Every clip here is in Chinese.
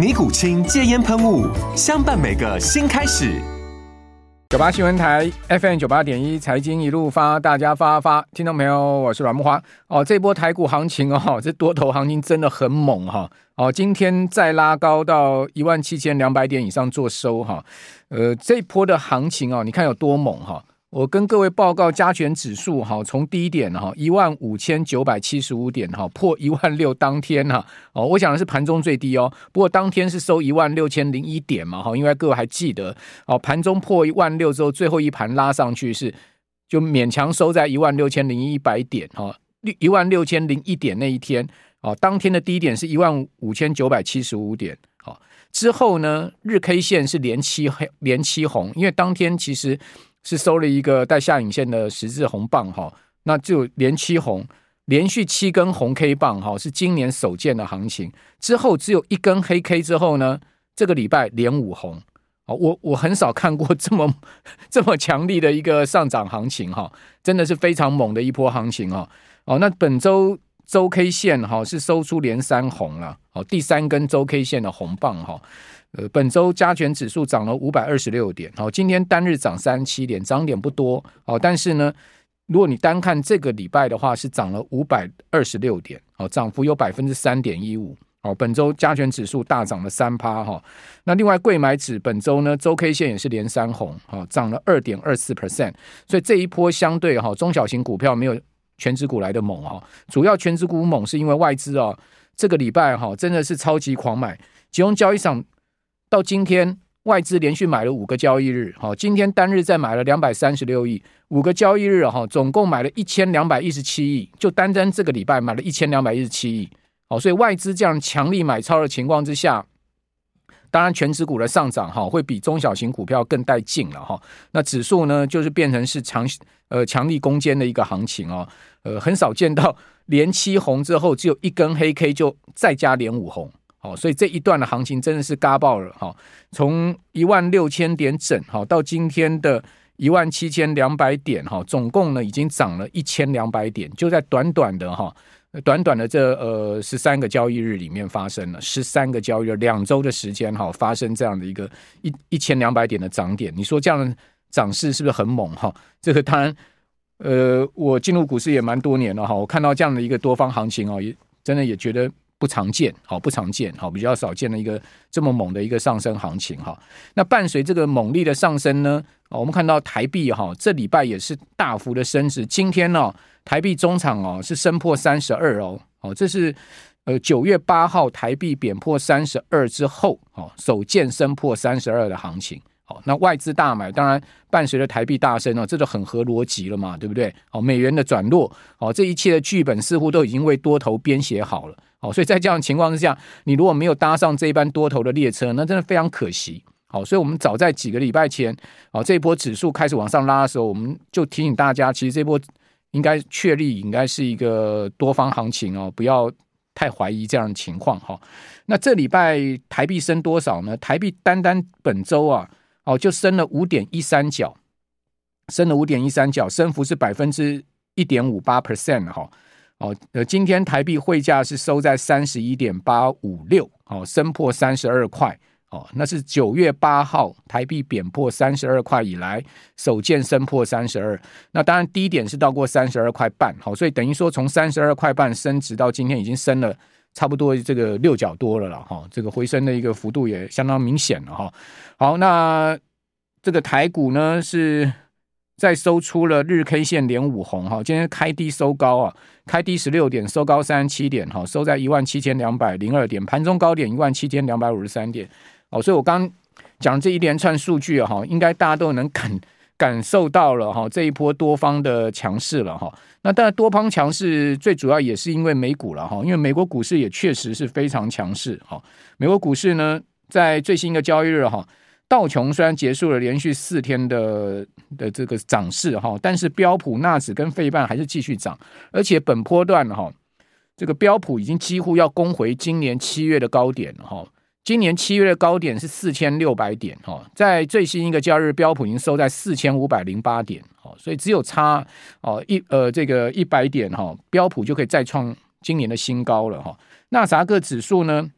尼古清戒烟喷雾，相伴每个新开始。九八新闻台 FM 九八点一，财经一路发，大家发发。听到没有，我是阮木花。哦，这波台股行情哦，这多头行情真的很猛哈。哦，今天再拉高到一万七千两百点以上做收哈。呃，这波的行情哦，你看有多猛哈。我跟各位报告，加权指数哈，从低点哈一万五千九百七十五点哈破一万六当天哈哦，我讲的是盘中最低哦，不过当天是收一万六千零一点嘛哈，因为各位还记得哦，盘中破一万六之后，最后一盘拉上去是就勉强收在一万六千零一百点哈，一万六千零一点那一天哦，当天的低点是一万五千九百七十五点好，之后呢日 K 线是连七黑连七红，因为当天其实。是收了一个带下影线的十字红棒哈，那就连七红，连续七根红 K 棒哈，是今年首见的行情。之后只有一根黑 K 之后呢，这个礼拜连五红，我我很少看过这么这么强力的一个上涨行情哈，真的是非常猛的一波行情哦。哦，那本周周 K 线哈是收出连三红了，哦，第三根周 K 线的红棒哈。呃，本周加权指数涨了五百二十六点，好，今天单日涨三七点，涨点不多，好，但是呢，如果你单看这个礼拜的话，是涨了五百二十六点，好，涨幅有百分之三点一五，好，本周加权指数大涨了三趴哈，那另外贵买指本周呢，周 K 线也是连三红，好，涨了二点二四 percent，所以这一波相对哈，中小型股票没有权值股来的猛哈，主要权值股猛是因为外资啊，这个礼拜哈真的是超级狂买，集中交易上。到今天，外资连续买了五个交易日，好，今天单日再买了两百三十六亿，五个交易日哈，总共买了一千两百一十七亿，就单单这个礼拜买了一千两百一十七亿，好，所以外资这样强力买超的情况之下，当然全指股的上涨哈，会比中小型股票更带劲了哈，那指数呢，就是变成是强呃强力攻坚的一个行情哦，呃，很少见到连七红之后只有一根黑 K 就再加连五红。好，所以这一段的行情真的是嘎爆了哈！从一万六千点整，好到今天的一万七千两百点，哈，总共呢已经涨了一千两百点，就在短短的哈，短短的这呃十三个交易日里面发生了十三个交易日两周的时间哈，发生这样的一个一一千两百点的涨点，你说这样的涨势是不是很猛哈？这个当然，呃，我进入股市也蛮多年了哈，我看到这样的一个多方行情哦，也真的也觉得。不常见，好不常见，好比较少见的一个这么猛的一个上升行情哈。那伴随这个猛力的上升呢，我们看到台币哈，这礼拜也是大幅的升值。今天呢，台币中场哦是升破三十二哦，哦这是呃九月八号台币贬破三十二之后，哦首见升破三十二的行情。好，那外资大买，当然伴随着台币大升哦，这就很合逻辑了嘛，对不对？哦，美元的转弱，哦这一切的剧本似乎都已经为多头编写好了。好，所以在这样的情况之下，你如果没有搭上这一班多头的列车，那真的非常可惜。好，所以我们早在几个礼拜前，好这波指数开始往上拉的时候，我们就提醒大家，其实这波应该确立应该是一个多方行情哦，不要太怀疑这样的情况哈。那这礼拜台币升多少呢？台币单单本周啊，哦就升了五点一三角，升了五点一三角，升幅是百分之一点五八 percent 哈。哦，呃，今天台币汇价是收在三十一点八五六，哦，升破三十二块，哦，那是九月八号台币贬破三十二块以来首见升破三十二，那当然低点是到过三十二块半，好，所以等于说从三十二块半升值到今天已经升了差不多这个六角多了了，哈，这个回升的一个幅度也相当明显了，哈，好，那这个台股呢是再收出了日 K 线连五红哈，今天开低收高啊，开低十六点，收高三十七点哈，收在一万七千两百零二点，盘中高点一万七千两百五十三点。哦，所以我刚讲这一连串数据哈，应该大家都能感感受到了哈，这一波多方的强势了哈。那当然多方强势最主要也是因为美股了哈，因为美国股市也确实是非常强势哈。美国股市呢，在最新的交易日哈。道琼虽然结束了连续四天的的这个涨势哈，但是标普、纳指跟费半还是继续涨，而且本波段哈，这个标普已经几乎要攻回今年七月的高点了哈。今年七月的高点是四千六百点哈，在最新一个交易日，标普已经收在四千五百零八点哦，所以只有差哦一呃这个一百点哈，标普就可以再创今年的新高了哈。纳萨克指数呢？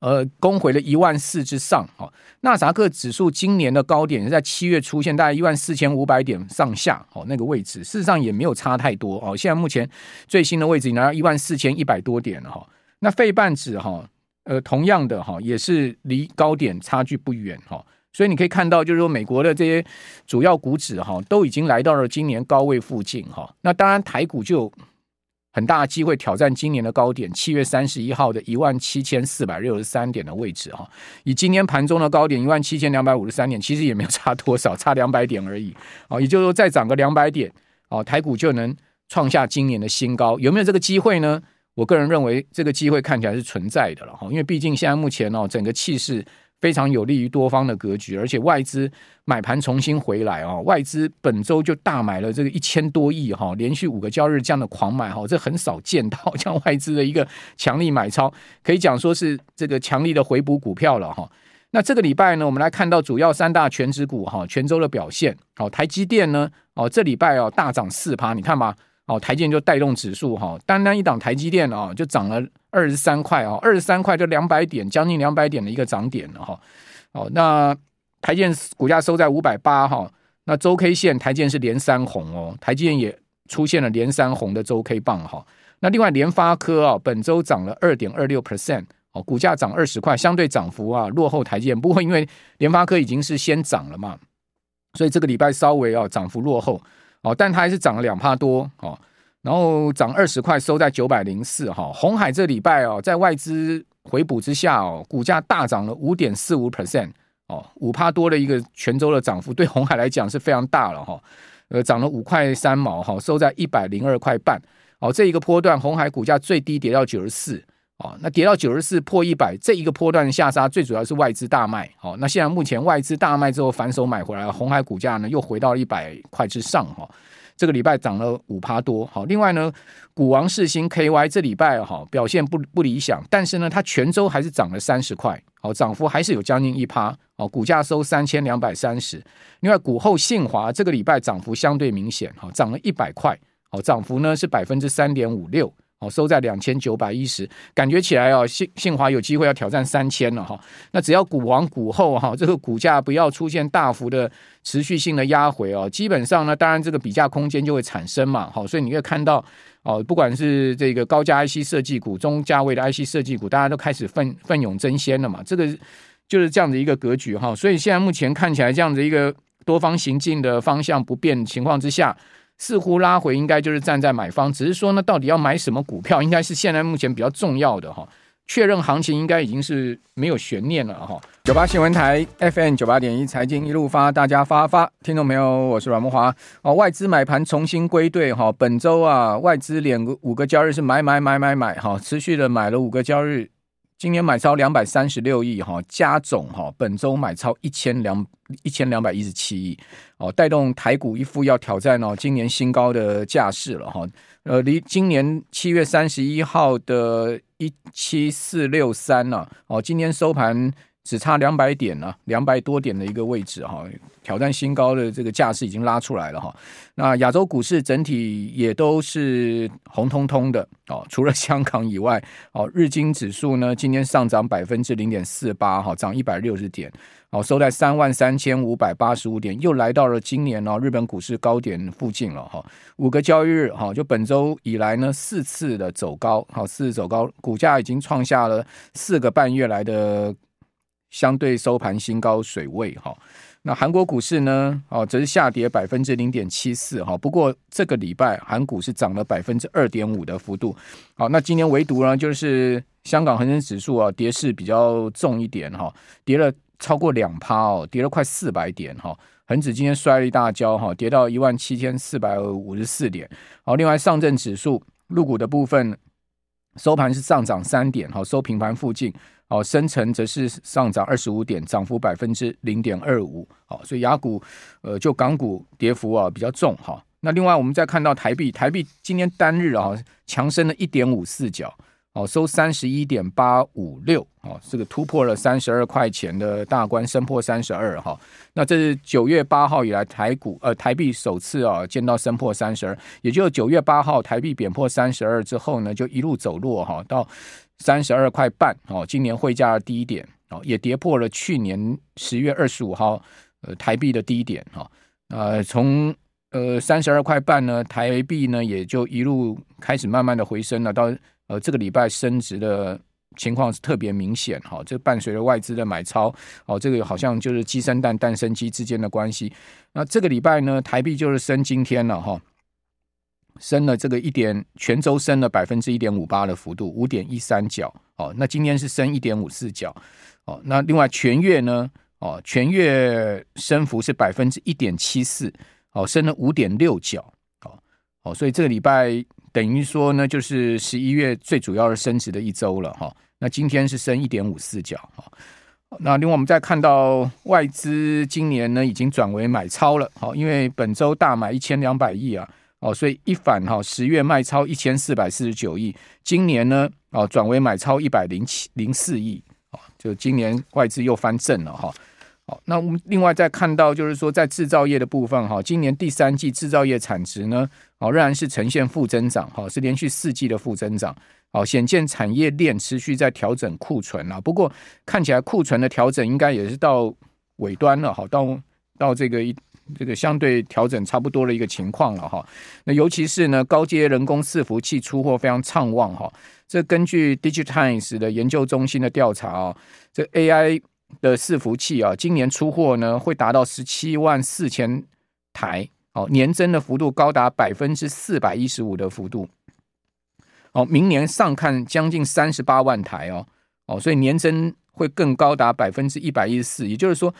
呃，攻回了一万四之上，哈，纳萨克指数今年的高点是在七月出现，大概一万四千五百点上下，哦，那个位置事实上也没有差太多，哦，现在目前最新的位置已经来到一万四千一百多点了，哈，那费半指，哈，呃，同样的，哈，也是离高点差距不远，哈，所以你可以看到，就是说美国的这些主要股指，哈，都已经来到了今年高位附近，哈，那当然台股就。很大的机会挑战今年的高点，七月三十一号的一万七千四百六十三点的位置哈。以今天盘中的高点一万七千两百五十三点，其实也没有差多少，差两百点而已。哦，也就是说再涨个两百点，哦，台股就能创下今年的新高。有没有这个机会呢？我个人认为这个机会看起来是存在的了哈，因为毕竟现在目前哦，整个气势。非常有利于多方的格局，而且外资买盘重新回来啊！外资本周就大买了这个一千多亿哈，连续五个交易日这样的狂买哈，这很少见到像外资的一个强力买超，可以讲说是这个强力的回补股票了哈。那这个礼拜呢，我们来看到主要三大权值股哈，全周的表现。好，台积电呢，哦，这礼拜哦大涨四趴，你看吧。哦，台积电就带动指数哈，单单一档台积电啊，就涨了二十三块啊，二十三块就两百点，将近两百点的一个涨点了哈。哦，那台积电股价收在五百八哈，那周 K 线台积电是连三红哦，台积电也出现了连三红的周 K 棒哈。那另外联发科啊，本周涨了二点二六 percent 哦，股价涨二十块，相对涨幅啊落后台积电，不过因为联发科已经是先涨了嘛，所以这个礼拜稍微啊涨幅落后。哦，但它还是涨了两趴多哦，然后涨二十块，收在九百零四哈。红海这礼拜哦，在外资回补之下哦，股价大涨了五点四五 percent 哦，五趴多的一个全州的涨幅，对红海来讲是非常大了哈。呃，涨了五块三毛哈，收在一百零二块半。哦，这一个波段红海股价最低跌到九十四。哦，那跌到九十四破一百，这一个波段下杀最主要是外资大卖。好，那现在目前外资大卖之后反手买回来，红海股价呢又回到一百块之上。哈，这个礼拜涨了五趴多。好，另外呢，股王世芯 KY 这礼拜哈表现不不理想，但是呢它全周还是涨了三十块，好，涨幅还是有将近一趴。哦，股价收三千两百三十。另外股后信华这个礼拜涨幅相对明显，哈，涨了一百块，好，涨幅呢是百分之三点五六。哦，收在两千九百一十，感觉起来哦，信信华有机会要挑战三千了哈。那只要股王股后哈，这个股价不要出现大幅的持续性的压回哦，基本上呢，当然这个比价空间就会产生嘛。好，所以你会看到哦，不管是这个高价 IC 设计股、中价位的 IC 设计股，大家都开始奋奋勇争先了嘛。这个就是这样的一个格局哈。所以现在目前看起来，这样的一个多方行进的方向不变情况之下。似乎拉回应该就是站在买方，只是说呢，到底要买什么股票，应该是现在目前比较重要的哈。确认行情应该已经是没有悬念了哈。九八新闻台 FM 九八点一财经一路发，大家发发，听众朋友，我是阮慕华哦。外资买盘重新归队哈，本周啊，外资连个五个交易日是买买买买买哈，持续的买了五个交易日。今年买超两百三十六亿哈，加总哈，本周买超一千两一千两百一十七亿哦，带动台股一副要挑战哦今年新高的架势了哈。呃，离今年七月三十一号的一七四六三呢哦，今天收盘。只差两百点呢，两百多点的一个位置哈，挑战新高的这个架势已经拉出来了哈。那亚洲股市整体也都是红彤彤的哦，除了香港以外哦，日经指数呢今天上涨百分之零点四八哈，涨一百六十点，哦，收在三万三千五百八十五点，又来到了今年哦日本股市高点附近了哈。五个交易日哈，就本周以来呢四次的走高，好，四次走高，股价已经创下了四个半月来的。相对收盘新高水位哈，那韩国股市呢？哦，则是下跌百分之零点七四哈。不过这个礼拜韩股是涨了百分之二点五的幅度。好，那今年唯独呢，就是香港恒生指数啊，跌势比较重一点哈，跌了超过两趴哦，跌了快四百点哈。恒指今天摔了一大跤哈，跌到一万七千四百五十四点。好，另外上证指数陆股的部分收盘是上涨三点好，收平盘附近。哦，深成则是上涨二十五点，涨幅百分之零点二五。好，所以雅股，呃，就港股跌幅啊比较重哈。那另外我们再看到台币，台币今天单日啊强升了一点五四角，哦，收三十一点八五六，哦，这个突破了三十二块钱的大关，升破三十二哈。那这是九月八号以来台股呃台币首次啊见到升破三十二，也就九月八号台币贬破三十二之后呢，就一路走弱哈到。三十二块半哦，今年汇价的低点哦，也跌破了去年十月二十五号呃台币的低点哈。呃，从呃三十二块半呢，台币呢也就一路开始慢慢的回升了，到呃这个礼拜升值的情况是特别明显哈。这伴随着外资的买超哦，这个好像就是鸡生蛋，蛋生鸡之间的关系。那这个礼拜呢，台币就是升今天了哈。升了这个一点，全周升了百分之一点五八的幅度，五点一三角。哦，那今天是升一点五四角。哦，那另外全月呢？哦，全月升幅是百分之一点七四。哦，升了五点六角。哦，哦，所以这个礼拜等于说呢，就是十一月最主要的升值的一周了。哈、哦，那今天是升一点五四角。哈、哦，那另外我们再看到外资今年呢已经转为买超了。好、因为本周大买一千两百亿啊。哦，所以一反哈，十月卖超一千四百四十九亿，今年呢，哦转为买超一百零七零四亿，哦，就今年外资又翻正了哈。好，那我们另外再看到，就是说在制造业的部分哈，今年第三季制造业产值呢，哦仍然是呈现负增长，哈，是连续四季的负增长，哦，显见产业链持续在调整库存啊。不过看起来库存的调整应该也是到尾端了，哈，到到这个一。这个相对调整差不多的一个情况了哈，那尤其是呢，高阶人工伺服器出货非常畅旺哈。这根据 DIGITIMES 的研究中心的调查啊，这 AI 的伺服器啊，今年出货呢会达到十七万四千台哦，年增的幅度高达百分之四百一十五的幅度。哦，明年上看将近三十八万台哦哦，所以年增会更高达百分之一百一十四，也就是说。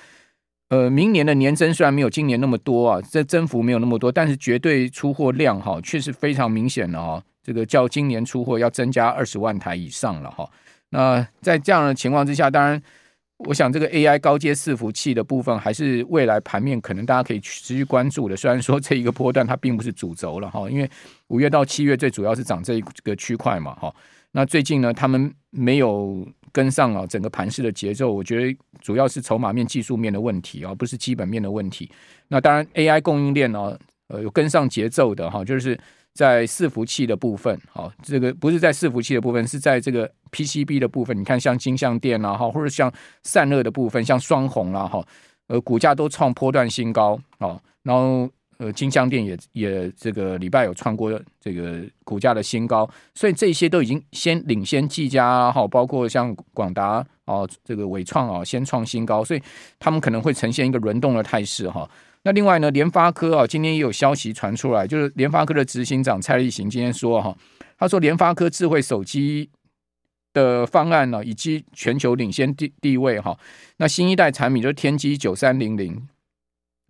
呃，明年的年增虽然没有今年那么多啊，这增幅没有那么多，但是绝对出货量哈，确实非常明显了哈。这个较今年出货要增加二十万台以上了哈。那在这样的情况之下，当然，我想这个 AI 高阶伺服器的部分，还是未来盘面可能大家可以持续关注的。虽然说这一个波段它并不是主轴了哈，因为五月到七月最主要是涨这一个区块嘛哈。那最近呢，他们没有。跟上啊，整个盘势的节奏，我觉得主要是筹码面、技术面的问题啊，不是基本面的问题。那当然，AI 供应链呢，呃，有跟上节奏的哈，就是在伺服器的部分，好，这个不是在伺服器的部分，是在这个 PCB 的部分。你看，像金像电啊，哈，或者像散热的部分，像双红啦，哈，呃，股价都创波段新高啊，然后。呃，金像电也也这个礼拜有创过这个股价的新高，所以这些都已经先领先技嘉哈，包括像广达哦，这个伟创啊，先创新高，所以他们可能会呈现一个轮动的态势哈。那另外呢，联发科啊，今天也有消息传出来，就是联发科的执行长蔡力行今天说哈，他说联发科智慧手机的方案呢，以及全球领先地地位哈，那新一代产品就是天玑九三零零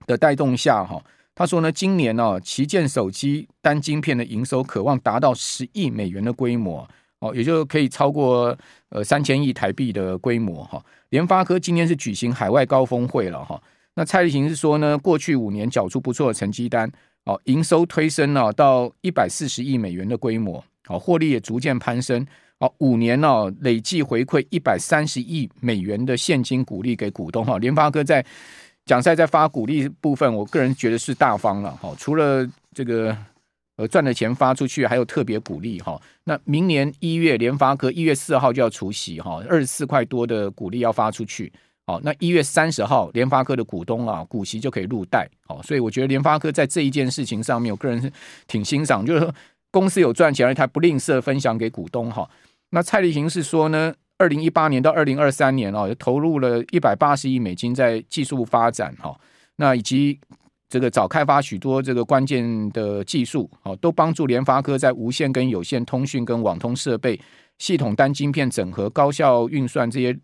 的带动下哈。他说呢，今年呢，旗舰手机单晶片的营收渴望达到十亿美元的规模哦，也就可以超过呃三千亿台币的规模哈。联发科今天是举行海外高峰会了哈。那蔡力行是说呢，过去五年缴出不错的成绩单哦，营收推升了到一百四十亿美元的规模哦，获利也逐渐攀升哦，五年呢累计回馈一百三十亿美元的现金股利给股东哈。联发科在讲赛在发鼓励部分，我个人觉得是大方了哈。除了这个呃赚的钱发出去，还有特别鼓励哈。那明年一月联发科一月四号就要除息哈，二十四块多的股利要发出去。好，那一月三十号联发科的股东啊股息就可以入袋。好，所以我觉得联发科在这一件事情上面，我个人是挺欣赏，就是说公司有赚钱，而他不吝啬分享给股东哈。那蔡立行是说呢，二零一八年到二零二三年哦，投入了一百八十亿美金在技术发展哈，那以及这个早开发许多这个关键的技术哦，都帮助联发科在无线跟有线通讯跟网通设备、系统单晶片整合、高效运算这些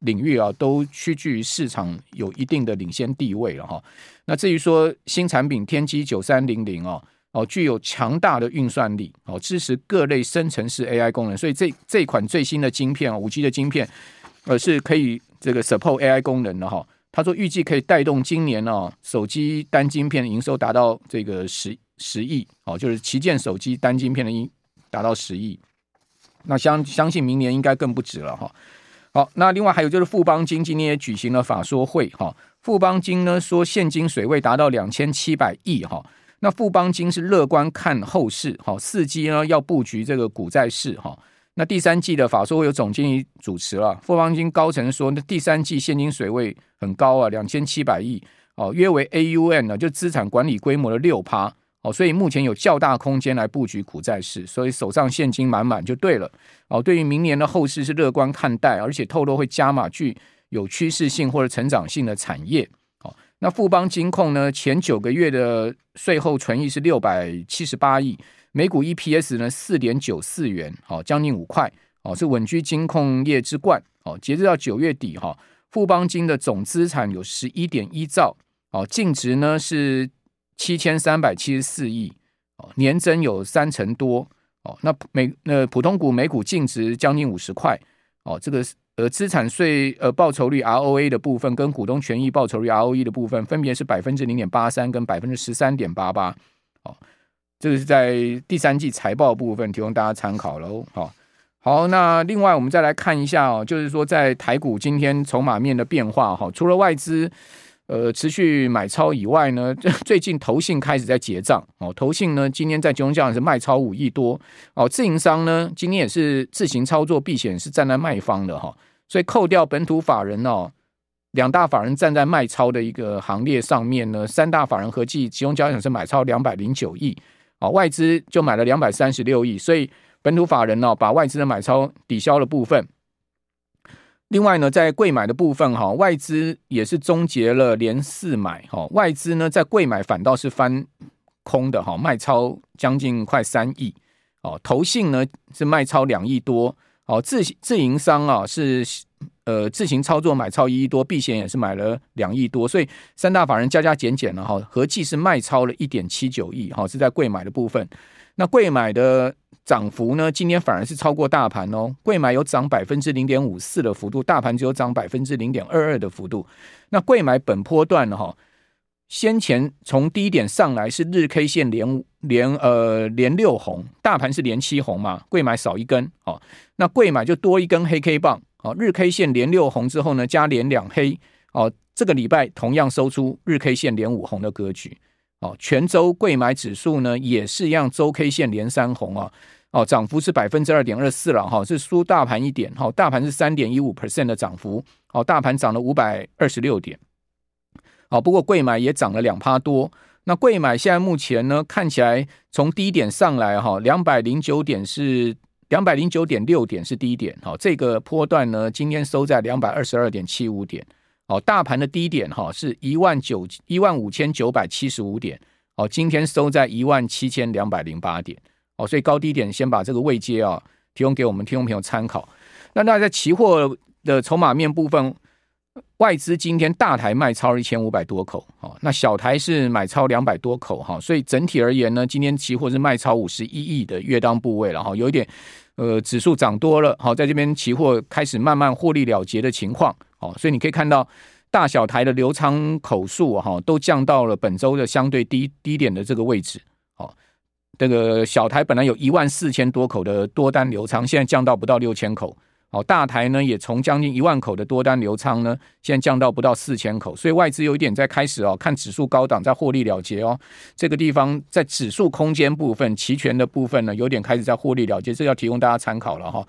领域啊，都屈居于市场有一定的领先地位了哈。那至于说新产品天玑九三零零哦。哦，具有强大的运算力，哦，支持各类生成式 AI 功能，所以这这款最新的晶片啊，五 G 的晶片，呃，是可以这个 support AI 功能的哈。他说预计可以带动今年哦，手机单晶片营收达到这个十十亿，哦，就是旗舰手机单晶片的应达到十亿，那相相信明年应该更不止了哈。好，那另外还有就是富邦金今天也举行了法说会哈，富邦金呢说现金水位达到两千七百亿哈。那富邦金是乐观看后市，哈，四季呢要布局这个股债市，哈。那第三季的法说会有总经理主持了，富邦金高层说，那第三季现金水位很高啊，两千七百亿，哦，约为 AUM 呢，就资产管理规模的六趴，哦，所以目前有较大空间来布局股债市，所以手上现金满满就对了，哦，对于明年的后市是乐观看待，而且透露会加码具有趋势性或者成长性的产业。那富邦金控呢？前九个月的税后存益是六百七十八亿，每股 EPS 呢四点九四元，好，将近五块，哦，是稳居金控业之冠，哦，截至到九月底哈，富邦金的总资产有十一点一兆，哦，净值呢是七千三百七十四亿，哦，年增有三成多，哦，那每那普通股每股净值将近五十块，哦，这个。呃，资产税呃报酬率 ROA 的部分跟股东权益报酬率 ROE 的部分，分别是百分之零点八三跟百分之十三点八八。哦，这个是在第三季财报部分提供大家参考喽。好，好，那另外我们再来看一下哦，就是说在台股今天筹码面的变化哈，除了外资。呃，持续买超以外呢，最近投信开始在结账哦。投信呢，今天在集中交易是卖超五亿多哦。自营商呢，今天也是自行操作避险，是站在卖方的哈、哦。所以扣掉本土法人哦，两大法人站在卖超的一个行列上面呢，三大法人合计集中交易是买超两百零九亿哦，外资就买了两百三十六亿，所以本土法人呢、哦，把外资的买超抵消了部分。另外呢，在贵买的部分哈，外资也是终结了连四买哈，外资呢在贵买反倒是翻空的哈，卖超将近快三亿哦，投信呢是卖超两亿多哦，自自营商啊是呃自行操作买超一亿多，避险也是买了两亿多，所以三大法人加加减减了哈，合计是卖超了一点七九亿哈，是在贵买的部分，那贵买的。涨幅呢？今天反而是超过大盘哦。贵买有涨百分之零点五四的幅度，大盘只有涨百分之零点二二的幅度。那贵买本波段哈，先前从低点上来是日 K 线连连呃连六红，大盘是连七红嘛，贵买少一根哦。那贵买就多一根黑 K 棒哦。日 K 线连六红之后呢，加连两黑哦。这个礼拜同样收出日 K 线连五红的格局哦。全州贵买指数呢也是一样，周 K 线连三红啊。哦，涨幅是百分之二点二四了哈，是输大盘一点哈，大盘是三点一五 percent 的涨幅，哦，大盘涨了五百二十六点，哦，不过贵买也涨了两趴多，那贵买现在目前呢，看起来从低点上来哈，两百零九点是两百零九点六点是低点，哈，这个波段呢，今天收在两百二十二点七五点，哦，大盘的低点哈是一万九一万五千九百七十五点，哦，今天收在一万七千两百零八点。哦，所以高低点先把这个位阶啊提供给我们听众朋友参考。那大家在期货的筹码面部分，外资今天大台卖超一千五百多口，哦，那小台是买超两百多口，哈，所以整体而言呢，今天期货是卖超五十一亿的月当部位了，哈，有一点呃指数涨多了，好，在这边期货开始慢慢获利了结的情况，哦，所以你可以看到大小台的留仓口数哈都降到了本周的相对低低点的这个位置，哦。这个小台本来有一万四千多口的多单留仓，现在降到不到六千口。哦，大台呢也从将近一万口的多单流仓呢，现在降到不到四千口。所以外资有一点在开始哦，看指数高档在获利了结哦。这个地方在指数空间部分、期权的部分呢，有点开始在获利了结，这要提供大家参考了哈。